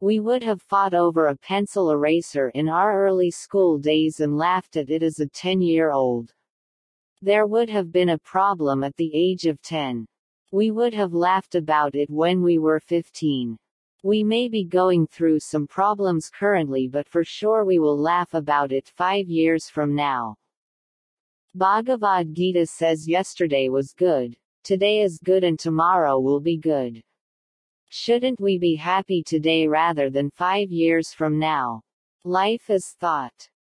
We would have fought over a pencil eraser in our early school days and laughed at it as a 10 year old. There would have been a problem at the age of 10. We would have laughed about it when we were 15. We may be going through some problems currently, but for sure we will laugh about it five years from now. Bhagavad Gita says yesterday was good, today is good, and tomorrow will be good. Shouldn't we be happy today rather than five years from now? Life is thought.